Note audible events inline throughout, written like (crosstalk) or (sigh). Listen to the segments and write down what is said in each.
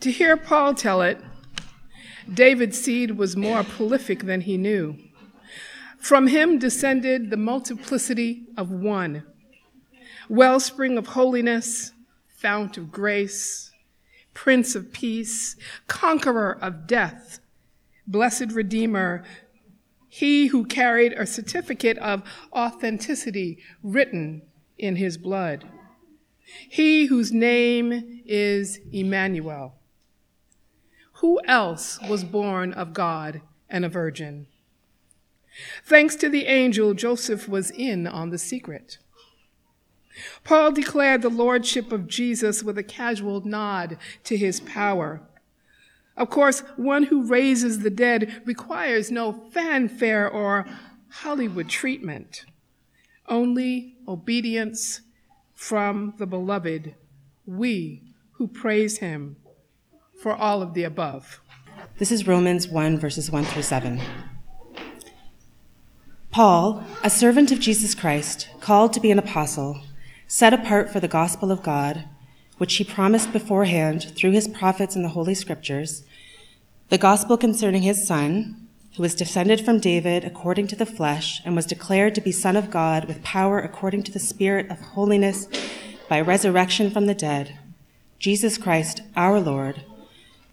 To hear Paul tell it, David's seed was more prolific than he knew. From him descended the multiplicity of one, wellspring of holiness, fount of grace, prince of peace, conqueror of death, blessed redeemer, he who carried a certificate of authenticity written in his blood, he whose name is Emmanuel. Who else was born of God and a virgin? Thanks to the angel, Joseph was in on the secret. Paul declared the lordship of Jesus with a casual nod to his power. Of course, one who raises the dead requires no fanfare or Hollywood treatment, only obedience from the beloved, we who praise him for all of the above. This is Romans 1, verses 1 through 7. Paul, a servant of Jesus Christ, called to be an apostle, set apart for the gospel of God, which he promised beforehand through his prophets in the Holy Scriptures, the gospel concerning his Son, who was descended from David according to the flesh, and was declared to be Son of God with power according to the Spirit of holiness by resurrection from the dead, Jesus Christ our Lord,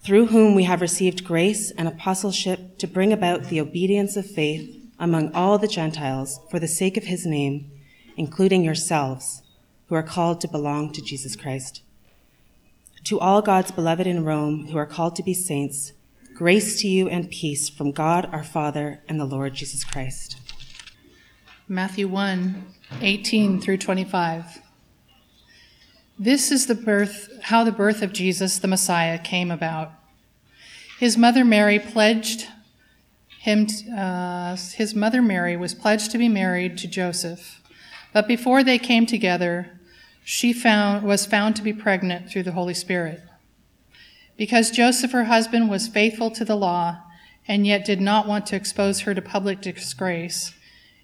through whom we have received grace and apostleship to bring about the obedience of faith among all the Gentiles for the sake of his name, including yourselves, who are called to belong to Jesus Christ. To all God's beloved in Rome who are called to be saints, grace to you and peace from God our Father and the Lord Jesus Christ. Matthew 1 18 through 25. This is the birth, how the birth of Jesus the Messiah came about. His mother Mary pledged him, uh, his mother Mary was pledged to be married to Joseph, but before they came together, she found, was found to be pregnant through the Holy Spirit. Because Joseph, her husband, was faithful to the law and yet did not want to expose her to public disgrace,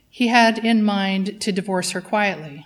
he had in mind to divorce her quietly.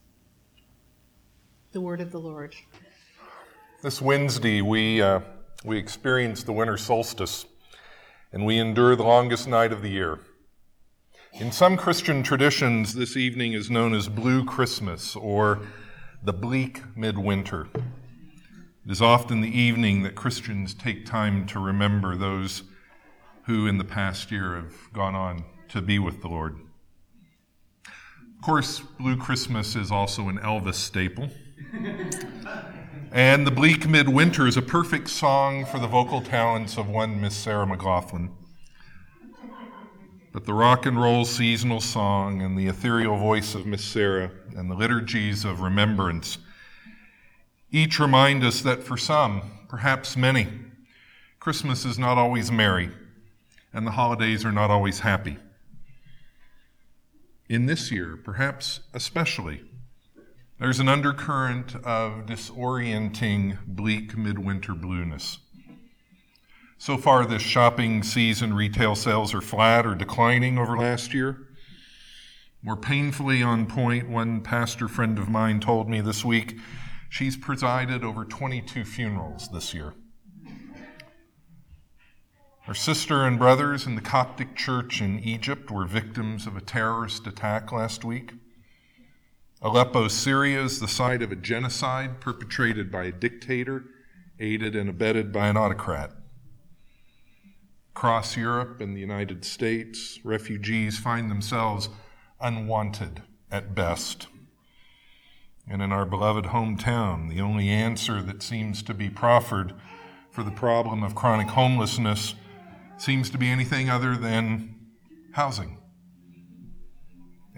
The word of the Lord. This Wednesday, we, uh, we experience the winter solstice, and we endure the longest night of the year. In some Christian traditions, this evening is known as Blue Christmas or the bleak midwinter. It is often the evening that Christians take time to remember those who in the past year have gone on to be with the Lord. Of course, Blue Christmas is also an Elvis staple. And the bleak midwinter is a perfect song for the vocal talents of one Miss Sarah McLachlan. But the rock and roll seasonal song and the ethereal voice of Miss Sarah and the liturgies of remembrance each remind us that for some, perhaps many, Christmas is not always merry and the holidays are not always happy. In this year, perhaps especially, there's an undercurrent of disorienting, bleak midwinter blueness. So far this shopping season, retail sales are flat or declining over last year. More painfully on point, one pastor friend of mine told me this week she's presided over 22 funerals this year. Her sister and brothers in the Coptic church in Egypt were victims of a terrorist attack last week. Aleppo, Syria is the site of a genocide perpetrated by a dictator, aided and abetted by an autocrat. Across Europe and the United States, refugees find themselves unwanted at best. And in our beloved hometown, the only answer that seems to be proffered for the problem of chronic homelessness seems to be anything other than housing.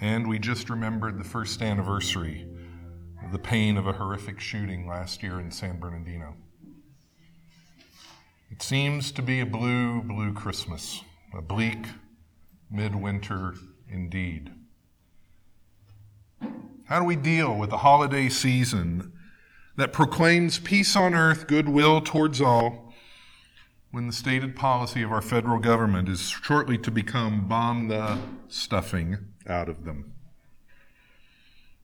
And we just remembered the first anniversary of the pain of a horrific shooting last year in San Bernardino. It seems to be a blue, blue Christmas, a bleak midwinter indeed. How do we deal with the holiday season that proclaims peace on earth, goodwill towards all, when the stated policy of our federal government is shortly to become bomb the stuffing out of them?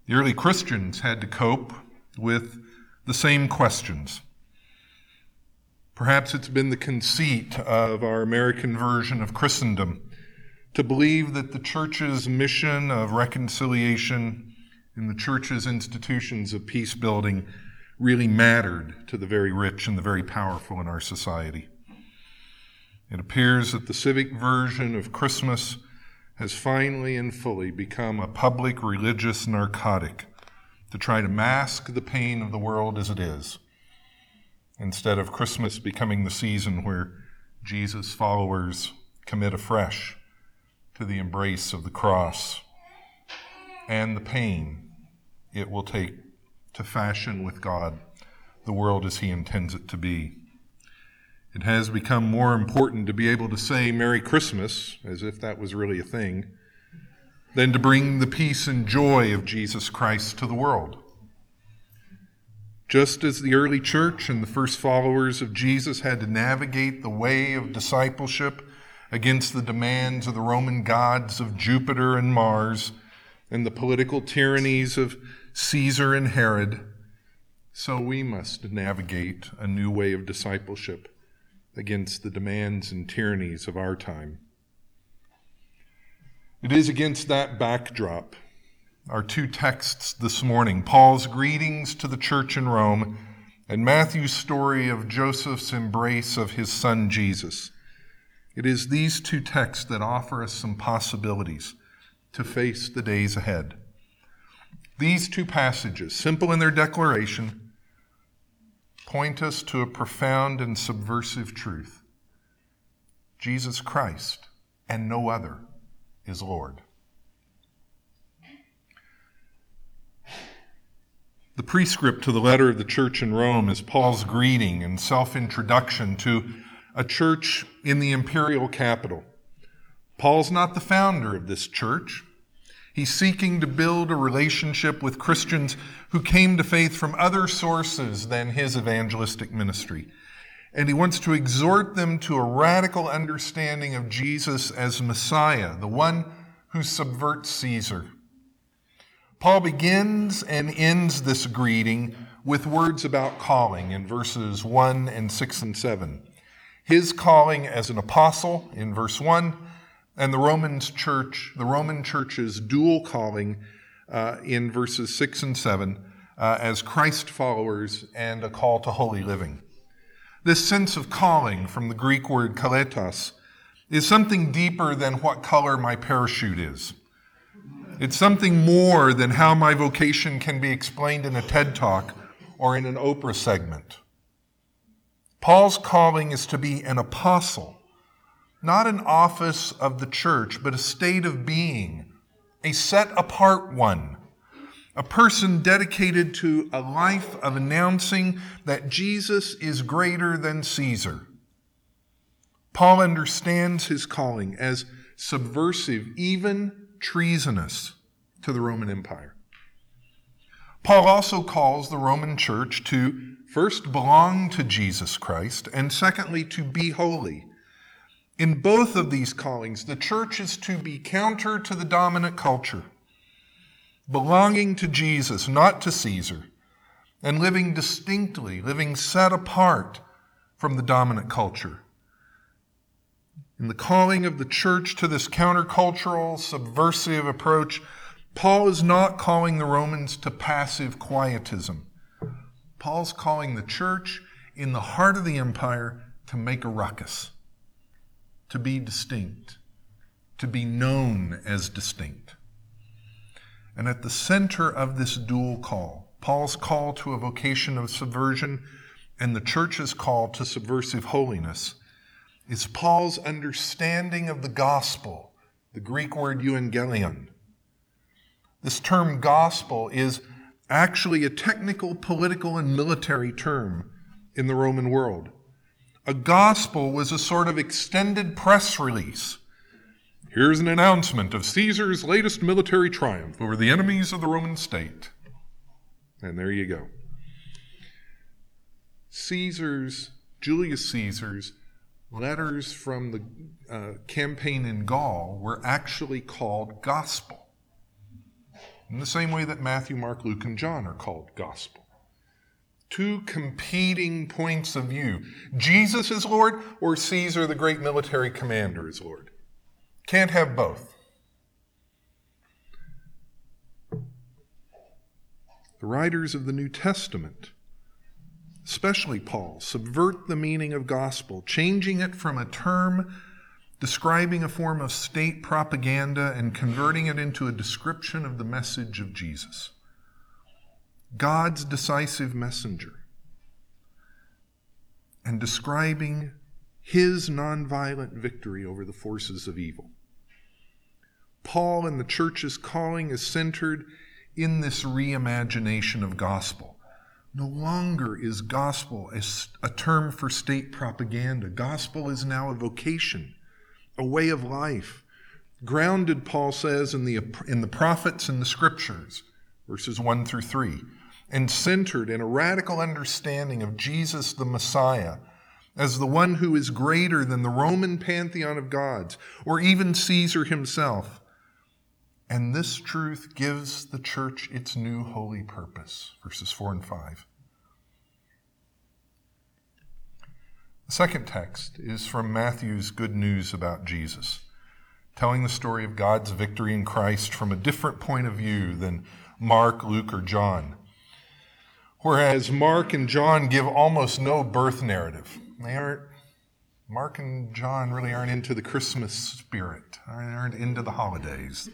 The early Christians had to cope with the same questions. Perhaps it's been the conceit of our American version of Christendom to believe that the church's mission of reconciliation and the church's institutions of peace building really mattered to the very rich and the very powerful in our society. It appears that the civic version of Christmas has finally and fully become a public religious narcotic to try to mask the pain of the world as it is, instead of Christmas becoming the season where Jesus' followers commit afresh to the embrace of the cross and the pain it will take to fashion with God the world as He intends it to be. It has become more important to be able to say Merry Christmas, as if that was really a thing, than to bring the peace and joy of Jesus Christ to the world. Just as the early church and the first followers of Jesus had to navigate the way of discipleship against the demands of the Roman gods of Jupiter and Mars and the political tyrannies of Caesar and Herod, so we must navigate a new way of discipleship against the demands and tyrannies of our time. It is against that backdrop, our two texts this morning Paul's greetings to the church in Rome and Matthew's story of Joseph's embrace of his son Jesus. It is these two texts that offer us some possibilities to face the days ahead. These two passages, simple in their declaration, point us to a profound and subversive truth Jesus Christ and no other is Lord. The prescript to the letter of the church in Rome is Paul's greeting and self introduction to a church in the imperial capital. Paul's not the founder of this church. He's seeking to build a relationship with Christians who came to faith from other sources than his evangelistic ministry. And he wants to exhort them to a radical understanding of Jesus as Messiah, the one who subverts Caesar. Paul begins and ends this greeting with words about calling in verses 1 and 6 and 7. His calling as an apostle in verse 1 and the Roman church, the Roman church's dual calling uh, in verses 6 and 7 uh, as Christ followers and a call to holy living. This sense of calling from the Greek word kaletos is something deeper than what color my parachute is. It's something more than how my vocation can be explained in a TED talk or in an Oprah segment. Paul's calling is to be an apostle not an office of the church, but a state of being, a set apart one, a person dedicated to a life of announcing that Jesus is greater than Caesar. Paul understands his calling as subversive, even treasonous to the Roman Empire. Paul also calls the Roman church to first belong to Jesus Christ and secondly to be holy in both of these callings, the church is to be counter to the dominant culture, belonging to Jesus, not to Caesar, and living distinctly, living set apart from the dominant culture. In the calling of the church to this countercultural, subversive approach, Paul is not calling the Romans to passive quietism. Paul's calling the church in the heart of the empire to make a ruckus to be distinct, to be known as distinct. And at the center of this dual call, Paul's call to a vocation of subversion and the church's call to subversive holiness, is Paul's understanding of the gospel, the Greek word euangelion. This term gospel is actually a technical, political, and military term in the Roman world. A gospel was a sort of extended press release. Here's an announcement of Caesar's latest military triumph over the enemies of the Roman state. And there you go. Caesar's, Julius Caesar's letters from the uh, campaign in Gaul were actually called gospel in the same way that Matthew, Mark, Luke, and John are called gospel. Two competing points of view Jesus is Lord, or Caesar, the great military commander, is Lord. Can't have both. The writers of the New Testament, especially Paul, subvert the meaning of gospel, changing it from a term describing a form of state propaganda and converting it into a description of the message of Jesus. God's decisive messenger, and describing his nonviolent victory over the forces of evil. Paul and the church's calling is centered in this reimagination of gospel. No longer is gospel a, term for state propaganda. Gospel is now a vocation a way of life, grounded, Paul says, in the, in the prophets and the scriptures, verses 1 through 3, and centered in a radical understanding of Jesus the Messiah as the one who is greater than the Roman pantheon of gods, or even Caesar himself. And this truth gives the church its new holy purpose, verses 4 and 5. The second text is from Matthew's Good News about Jesus, telling the story of God's victory in Christ from a different point of view than Mark, Luke, or John. Whereas Mark and John give almost no birth narrative. They aren't, Mark and John really aren't into the Christmas spirit, aren't into the holidays.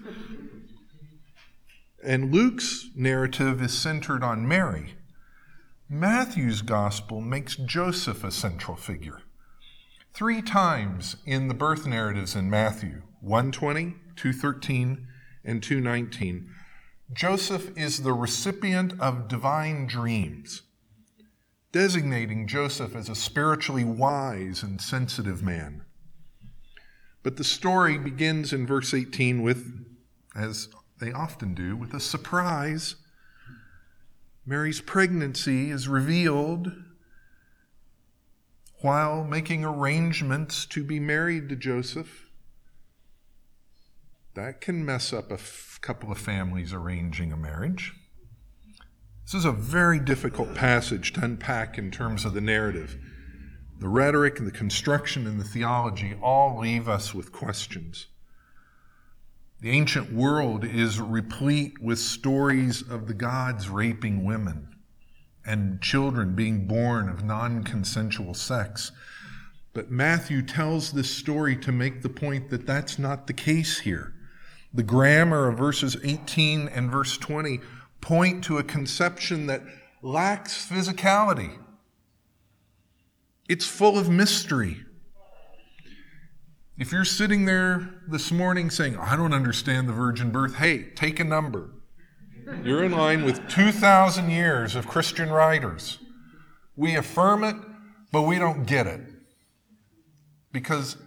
And Luke's narrative is centered on Mary Matthew's gospel makes Joseph a central figure. Three times in the birth narratives in Matthew 120, 213, and 219, Joseph is the recipient of divine dreams, designating Joseph as a spiritually wise and sensitive man. But the story begins in verse 18 with, as they often do, with a surprise Mary's pregnancy is revealed while making arrangements to be married to Joseph. That can mess up a f- couple of families arranging a marriage. This is a very difficult passage to unpack in terms of the narrative. The rhetoric, and the construction, and the theology all leave us with questions. The ancient world is replete with stories of the gods raping women and children being born of non consensual sex. But Matthew tells this story to make the point that that's not the case here. The grammar of verses 18 and verse 20 point to a conception that lacks physicality. It's full of mystery. If you're sitting there this morning saying, I don't understand the virgin birth, hey, take a number. You're in line with 2,000 years of Christian writers. We affirm it, but we don't get it because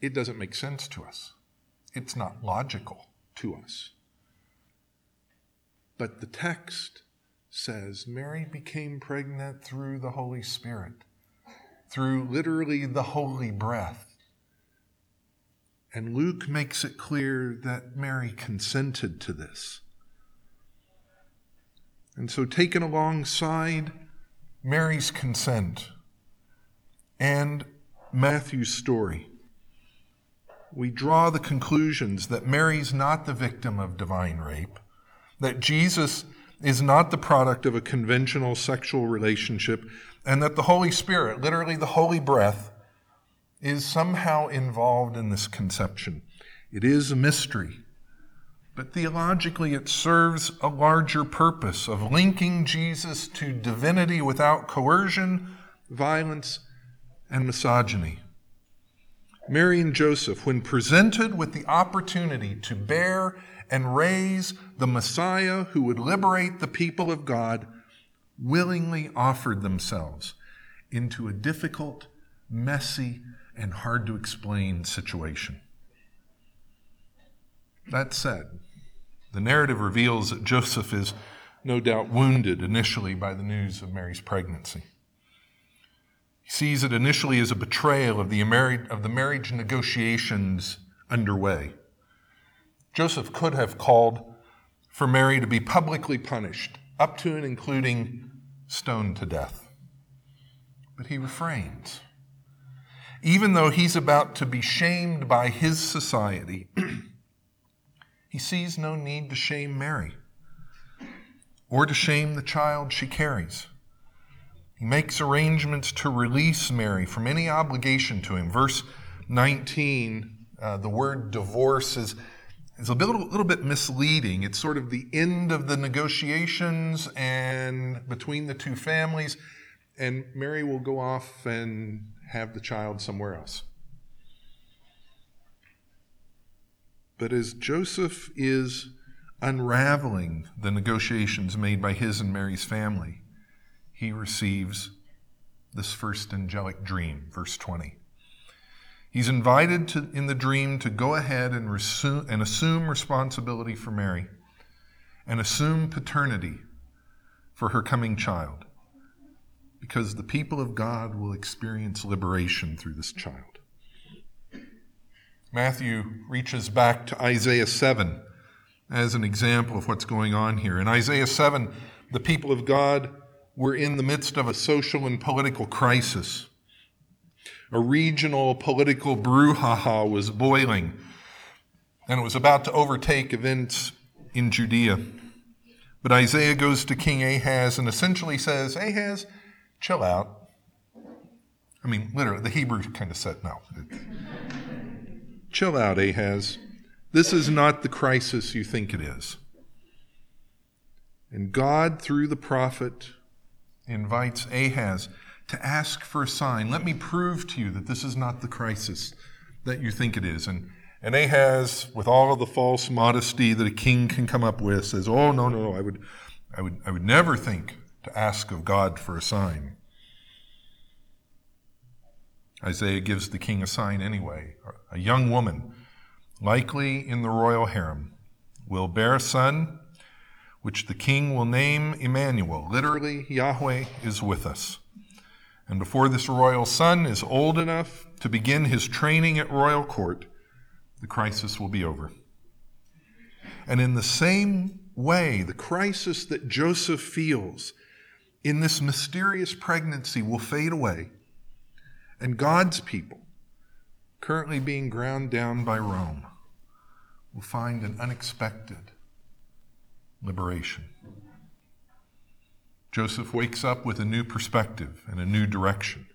it doesn't make sense to us. It's not logical to us. But the text says Mary became pregnant through the Holy Spirit, through literally the holy breath. And Luke makes it clear that Mary consented to this. And so, taken alongside Mary's consent and Matthew's story, we draw the conclusions that Mary's not the victim of divine rape, that Jesus is not the product of a conventional sexual relationship, and that the Holy Spirit, literally the holy breath, is somehow involved in this conception. It is a mystery, but theologically it serves a larger purpose of linking Jesus to divinity without coercion, violence, and misogyny. Mary and Joseph, when presented with the opportunity to bear and raise the Messiah who would liberate the people of God, willingly offered themselves into a difficult, messy, and hard to explain situation. That said, the narrative reveals that Joseph is no doubt wounded initially by the news of Mary's pregnancy. He sees it initially as a betrayal of the, of the marriage negotiations underway. Joseph could have called for Mary to be publicly punished, up to and including stoned to death. But he refrains. Even though he's about to be shamed by his society, (clears throat) he sees no need to shame Mary or to shame the child she carries. He makes arrangements to release Mary from any obligation to him. Verse 19, uh, the word divorce is, is a little, little bit misleading. It's sort of the end of the negotiations and between the two families, and Mary will go off and have the child somewhere else. But as Joseph is unraveling the negotiations made by his and Mary's family, he receives this first angelic dream, verse 20. He's invited to, in the dream to go ahead and, and assume responsibility for Mary and assume paternity for her coming child because the people of God will experience liberation through this child. Matthew reaches back to Isaiah 7 as an example of what's going on here. In Isaiah 7, the people of God were in the midst of a social and political crisis. A regional political brouhaha was boiling, and it was about to overtake events in Judea. But Isaiah goes to King Ahaz and essentially says, Ahaz, chill out. I mean, literally, the Hebrew kind of said, no. chill out, Ahaz. This is not the crisis you think it is. And God, through the prophet, invites Ahaz to ask for a sign. Let me prove to you that this is not the crisis that you think it is. And, and Ahaz, with all of the false modesty that a king can come up with, says, Oh, no, no, no, I would, I would, I would never think to ask of God for a sign. Isaiah gives the king a sign anyway. A young woman, likely in the royal harem, will bear a son which the king will name Emmanuel. Literally, Yahweh is with us. And before this royal son is old enough to begin his training at royal court, the crisis will be over. And in the same way, the crisis that Joseph feels in this mysterious pregnancy will fade away, and God's people, currently being ground down by Rome, will find an unexpected liberation. Joseph wakes up with a new perspective and a new direction.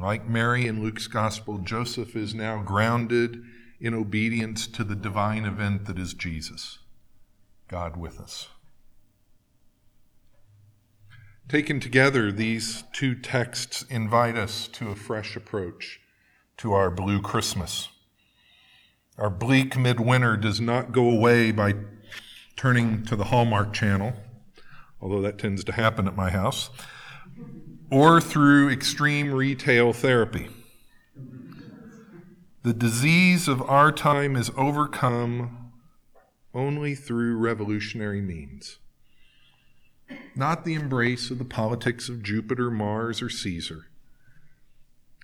Like Mary in Luke's gospel, Joseph is now grounded in obedience to the divine event that is Jesus, God with us. Taken together, these two texts invite us to a fresh approach to our blue Christmas. Our bleak midwinter does not go away by turning to the Hallmark Channel, although that tends to happen at my house, or through extreme retail therapy. The disease of our time is overcome only through revolutionary means. Not the embrace of the politics of Jupiter, Mars, or Caesar,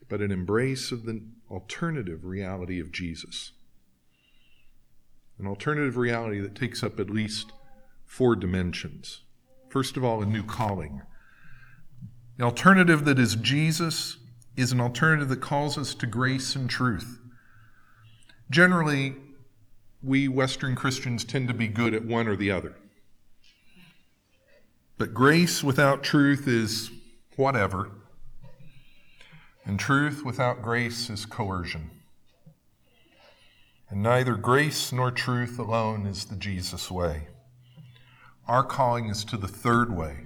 but an embrace of the alternative reality of Jesus an alternative reality that takes up at least four dimensions. First of all, a new calling. The alternative that is Jesus is an alternative that calls us to grace and truth. Generally, we Western Christians tend to be good at one or the other. But grace without truth is whatever. And truth without grace is coercion. And neither grace nor truth alone is the Jesus way. Our calling is to the third way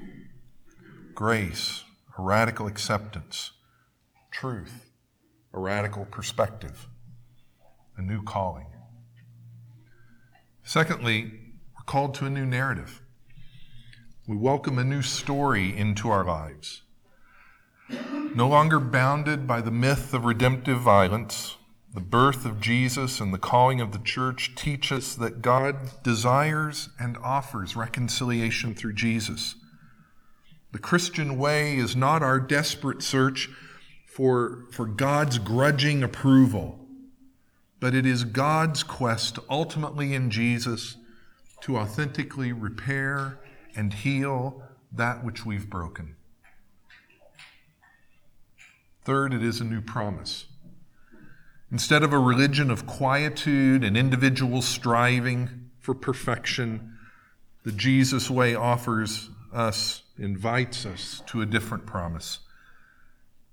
grace, a radical acceptance, truth, a radical perspective, a new calling. Secondly, we're called to a new narrative. We welcome a new story into our lives. No longer bounded by the myth of redemptive violence, the birth of Jesus and the calling of the church teach us that God desires and offers reconciliation through Jesus. The Christian way is not our desperate search for, for God's grudging approval, but it is God's quest ultimately in Jesus to authentically repair and heal that which we've broken. Third, it is a new promise. Instead of a religion of quietude and individual striving for perfection, the Jesus way offers us, invites us to a different promise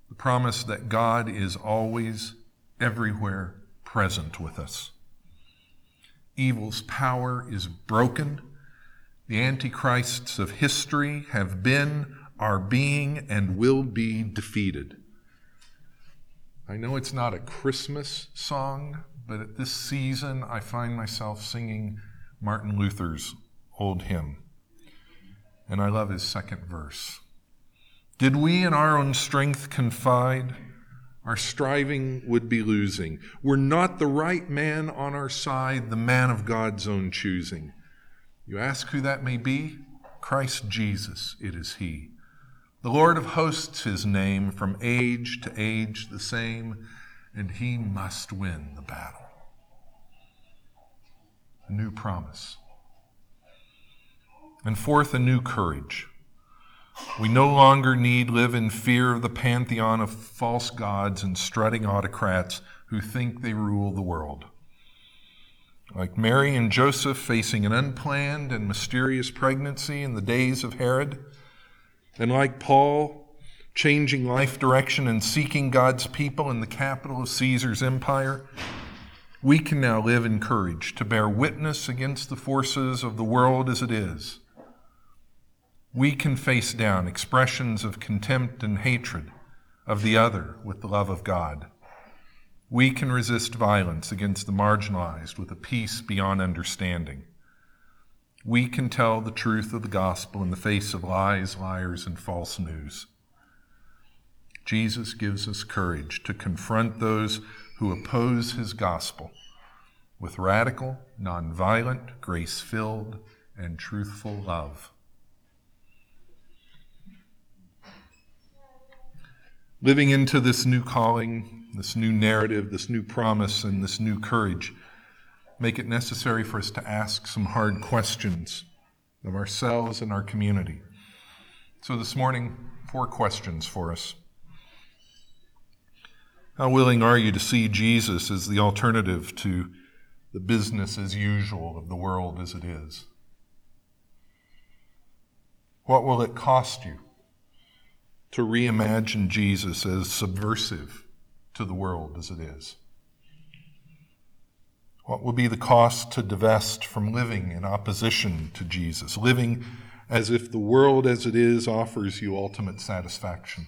the promise that God is always, everywhere present with us. Evil's power is broken. The antichrists of history have been, are being, and will be defeated. I know it's not a Christmas song, but at this season I find myself singing Martin Luther's old hymn. And I love his second verse. Did we in our own strength confide, our striving would be losing. Were not the right man on our side, the man of God's own choosing. You ask who that may be? Christ Jesus, it is he. The Lord of hosts, his name, from age to age the same, and he must win the battle. A new promise. And fourth, a new courage. We no longer need live in fear of the pantheon of false gods and strutting autocrats who think they rule the world. Like Mary and Joseph facing an unplanned and mysterious pregnancy in the days of Herod, and like Paul, changing life direction and seeking God's people in the capital of Caesar's empire, we can now live in courage to bear witness against the forces of the world as it is. We can face down expressions of contempt and hatred of the other with the love of God. We can resist violence against the marginalized with a peace beyond understanding we can tell the truth of the gospel in the face of lies, liars, and false news. Jesus gives us courage to confront those who oppose his gospel with radical, nonviolent, grace filled, and truthful love. Living into this new calling, this new narrative, this new promise, and this new courage make it necessary for us to ask some hard questions of ourselves and our community. So, this morning, four questions for us. How willing are you to see Jesus as the alternative to the business as usual of the world as it is? What will it cost you to reimagine Jesus as subversive to the world as it is? What will be the cost to divest from living in opposition to Jesus, living as if the world as it is offers you ultimate satisfaction?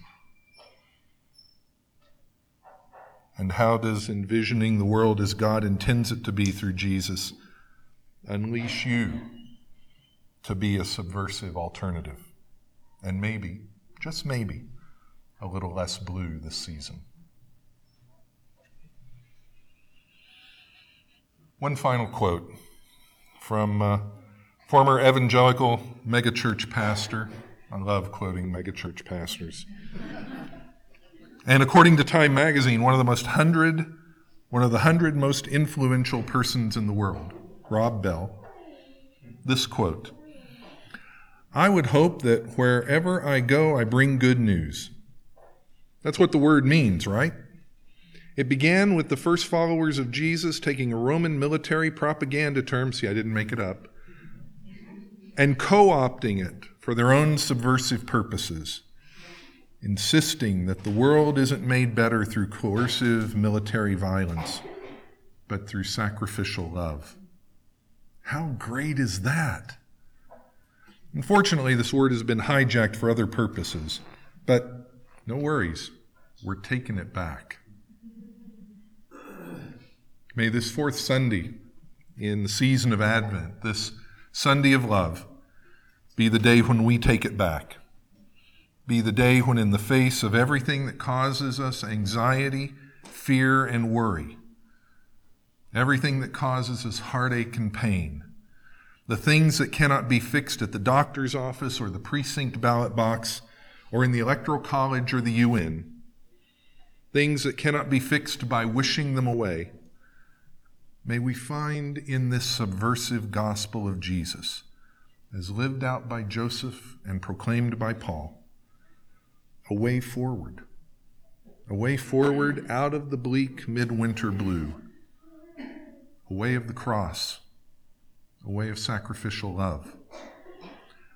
And how does envisioning the world as God intends it to be through Jesus unleash you to be a subversive alternative? And maybe, just maybe, a little less blue this season. One final quote from uh, former evangelical megachurch pastor. I love quoting megachurch pastors. and according to Time magazine, one of the most hundred, one of the hundred most influential persons in the world, Rob Bell, this quote I would hope that wherever I go, I bring good news. That's what the word means, right? It began with the first followers of Jesus taking a Roman military propaganda term, see, I didn't make it up, and co opting it for their own subversive purposes. insisting that the world isn't made better through coercive military violence, but through sacrificial love. How great is that? Unfortunately, this word has been hijacked for other purposes, but no worries, we're taking it back. May this fourth Sunday in the season of Advent, this Sunday of love, be the day when we take it back. Be the day when, in the face of everything that causes us anxiety, fear, and worry, everything that causes us heartache and pain, the things that cannot be fixed at the doctor's office or the precinct ballot box or in the electoral college or the UN, things that cannot be fixed by wishing them away, may we find in this subversive gospel of Jesus, as lived out by Joseph and proclaimed by Paul, a way forward, a way forward out of the bleak midwinter blue, a way of the cross, a way of sacrificial love,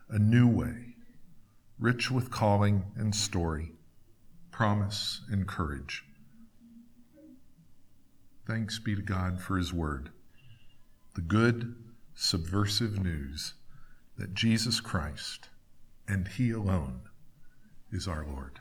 a new way, rich with calling and story, promise and courage. Thanks be to God for His Word, the good, subversive news that Jesus Christ and He alone is our Lord.